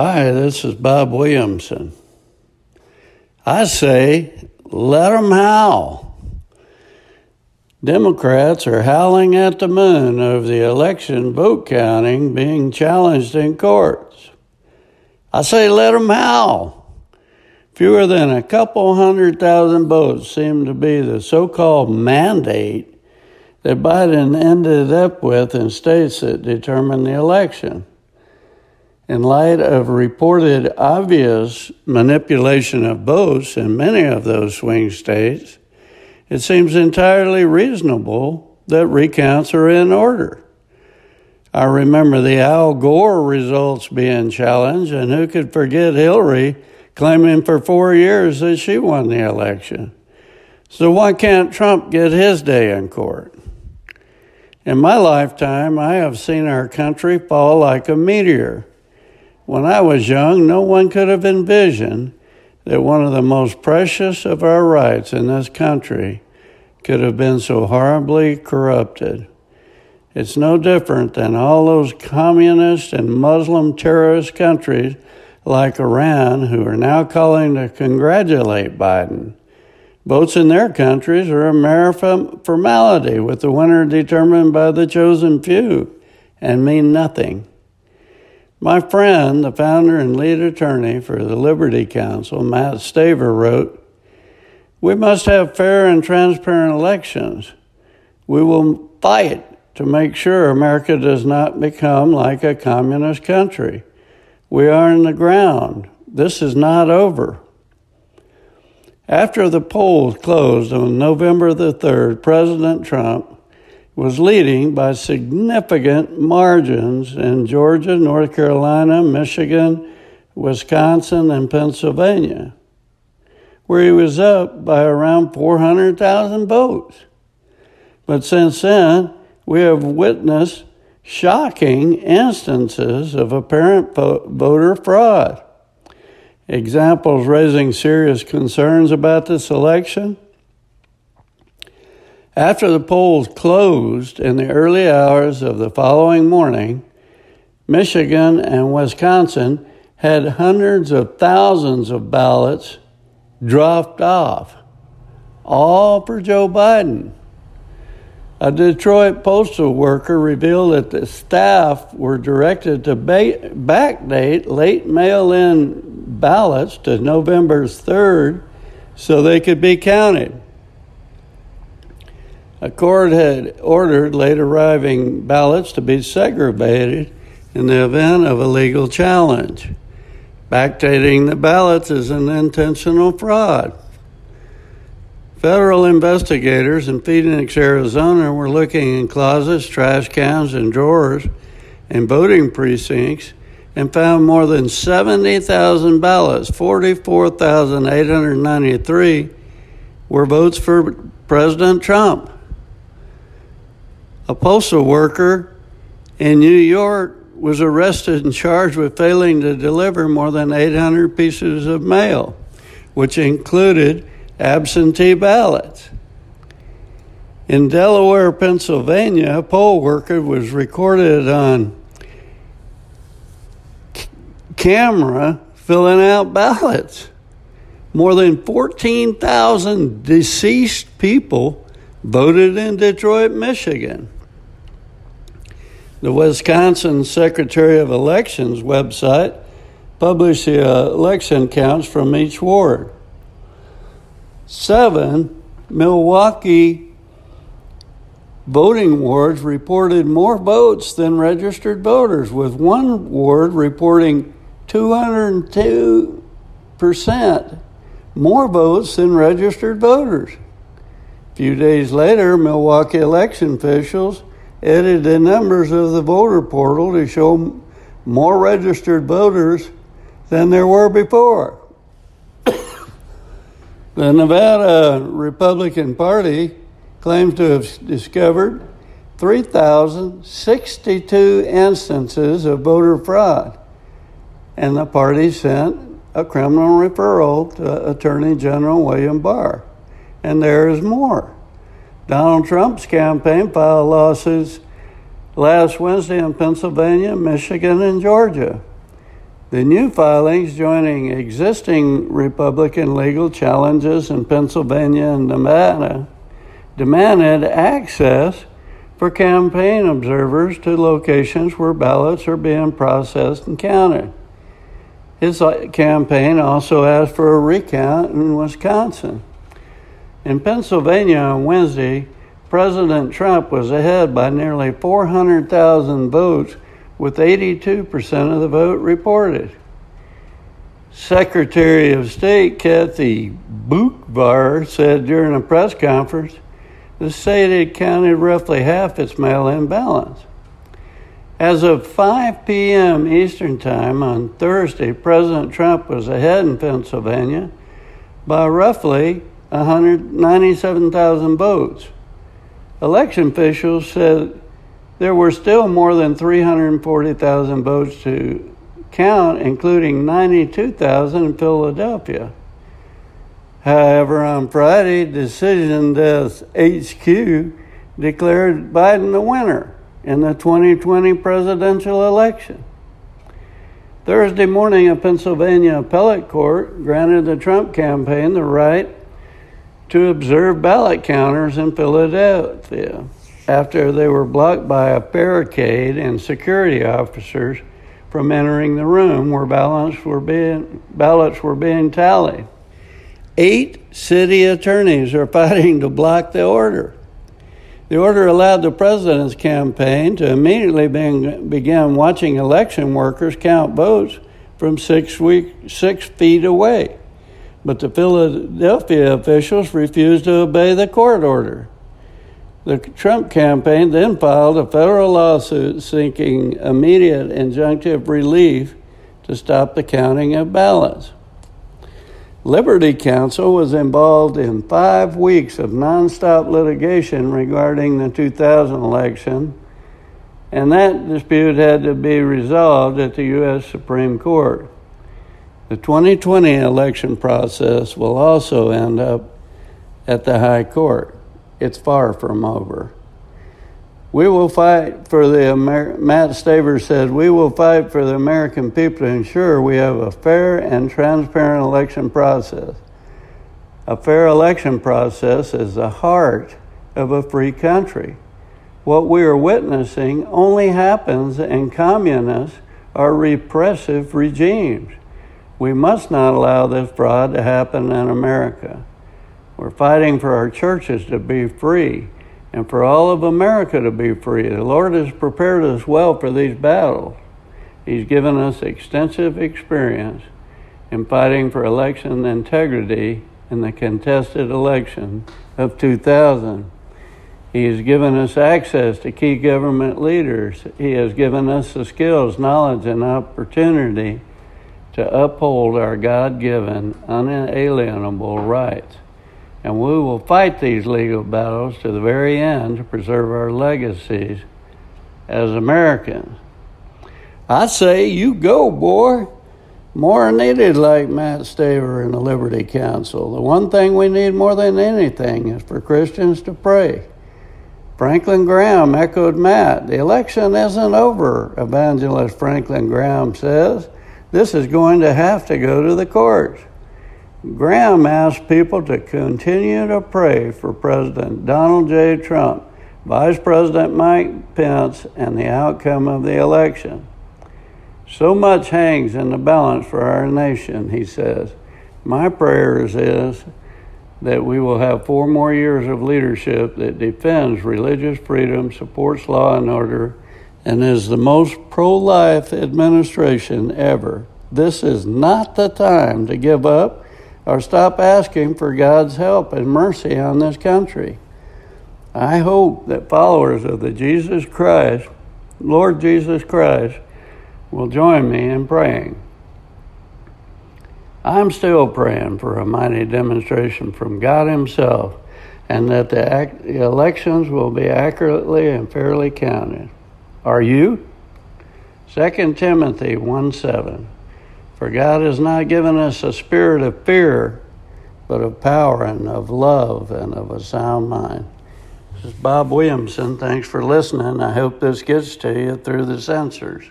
Hi, this is Bob Williamson. I say, let them howl. Democrats are howling at the moon over the election vote counting being challenged in courts. I say, let them howl. Fewer than a couple hundred thousand votes seem to be the so called mandate that Biden ended up with in states that determine the election in light of reported obvious manipulation of votes in many of those swing states, it seems entirely reasonable that recounts are in order. I remember the Al Gore results being challenged, and who could forget Hillary claiming for four years that she won the election? So why can't Trump get his day in court? In my lifetime, I have seen our country fall like a meteor. When I was young, no one could have envisioned that one of the most precious of our rights in this country could have been so horribly corrupted. It's no different than all those communist and Muslim terrorist countries like Iran who are now calling to congratulate Biden. Votes in their countries are a mere formality with the winner determined by the chosen few and mean nothing. My friend, the founder and lead attorney for the Liberty Counsel, Mat Staver, wrote We must have fair and transparent elections. We will fight to make sure America does not become like a communist country. We are in the ground. This is not over. After the polls closed on November the 3rd, President Trump was leading by significant margins in Georgia, North Carolina, Michigan, Wisconsin, and Pennsylvania, where he was up by around 400,000 votes. But since then, we have witnessed shocking instances of apparent voter fraud. Examples raising serious concerns about this election after the polls closed in the early hours of the following morning, Michigan and Wisconsin had hundreds of thousands of ballots dropped off, all for Joe Biden. A Detroit postal worker revealed that the staff were directed to ba- backdate late mail in ballots to November 3rd so they could be counted. A court had ordered late arriving ballots to be segregated in the event of a legal challenge. Backdating the ballots is an intentional fraud. Federal investigators in Phoenix, Arizona were looking in closets, trash cans, and drawers in voting precincts and found more than 70,000 ballots, 44,893 were votes for President Trump a postal worker in New York was arrested and charged with failing to deliver more than 800 pieces of mail, which included absentee ballots. In Delaware, Pennsylvania, a poll worker was recorded on c- camera filling out ballots. More than 14,000 deceased people voted in Detroit, Michigan. The Wisconsin Secretary of Elections website published the election counts from each ward. Seven Milwaukee voting wards reported more votes than registered voters, with one ward reporting 202% more votes than registered voters. A few days later, Milwaukee election officials edited the numbers of the voter portal to show more registered voters than there were before. the Nevada Republican Party claims to have discovered 3,062 instances of voter fraud, and the party sent a criminal referral to Attorney General William Barr. And there is more. Donald Trump's campaign filed lawsuits last Wednesday in Pennsylvania, Michigan, and Georgia. The new filings joining existing Republican legal challenges in Pennsylvania and Nevada demanded access for campaign observers to locations where ballots are being processed and counted. His uh, campaign also asked for a recount in Wisconsin. In Pennsylvania on Wednesday, President Trump was ahead by nearly 400,000 votes with 82% of the vote reported. Secretary of State Kathy Boockvar said during a press conference the state had counted roughly half its mail in ballots. As of 5 p.m. Eastern Time on Thursday, President Trump was ahead in Pennsylvania by roughly 197,000 votes. Election officials said there were still more than 340,000 votes to count, including 92,000 in Philadelphia. However, on Friday, Decision Desk HQ declared Biden the winner in the 2020 presidential election. Thursday morning, a Pennsylvania appellate court granted the Trump campaign the right to observe ballot counters in Philadelphia after they were blocked by a barricade and security officers from entering the room where ballots were being, ballots were being tallied. Eight city attorneys are fighting to block the order. The order allowed the president's campaign to immediately begin watching election workers count votes from six, week, six feet away. But the Philadelphia officials refused to obey the court order. The Trump campaign then filed a federal lawsuit seeking immediate injunctive relief to stop the counting of ballots. Liberty Counsel was involved in five weeks of nonstop litigation regarding the 2000 election, and that dispute had to be resolved at the U.S. Supreme Court. The 2020 election process will also end up at the High Court it's far from over. We will fight for the Amer- Mat Staver said, we will fight for the American people to ensure we have a fair and transparent election process. A fair election process is the heart of a free country. What we are witnessing only happens in communist or repressive regimes. We must not allow this fraud to happen in America. We're fighting for our churches to be free and for all of America to be free. The Lord has prepared us well for these battles. He's given us extensive experience in fighting for election integrity in the contested election of 2000. He has given us access to key government leaders. He has given us the skills, knowledge, and opportunity to uphold our God given, unalienable rights and we will fight these legal battles to the very end to preserve our legacies as Americans. I say, you go, boy. More needed, like Mat Staver and the Liberty Counsel. The one thing we need more than anything is for Christians to pray. Franklin Graham echoed Mat. The election isn't over, evangelist Franklin Graham says. This is going to have to go to the courts. Graham asked people to continue to pray for President Donald J. Trump, Vice President Mike Pence, and the outcome of the election. So much hangs in the balance for our nation, he says. My prayers is that we will have four more years of leadership that defends religious freedom, supports law and order, and is the most pro life administration ever. This is not the time to give up or stop asking for God's help and mercy on this country. I hope that followers of the Jesus Christ, Lord Jesus Christ, will join me in praying. I'm still praying for a mighty demonstration from God Himself and that the elections will be accurately and fairly counted. Are you? 2 Timothy 1 7. For God has not given us a spirit of fear, but of power and of love and of a sound mind. This is Bob Williamson. Thanks for listening. I hope this gets to you through the censors.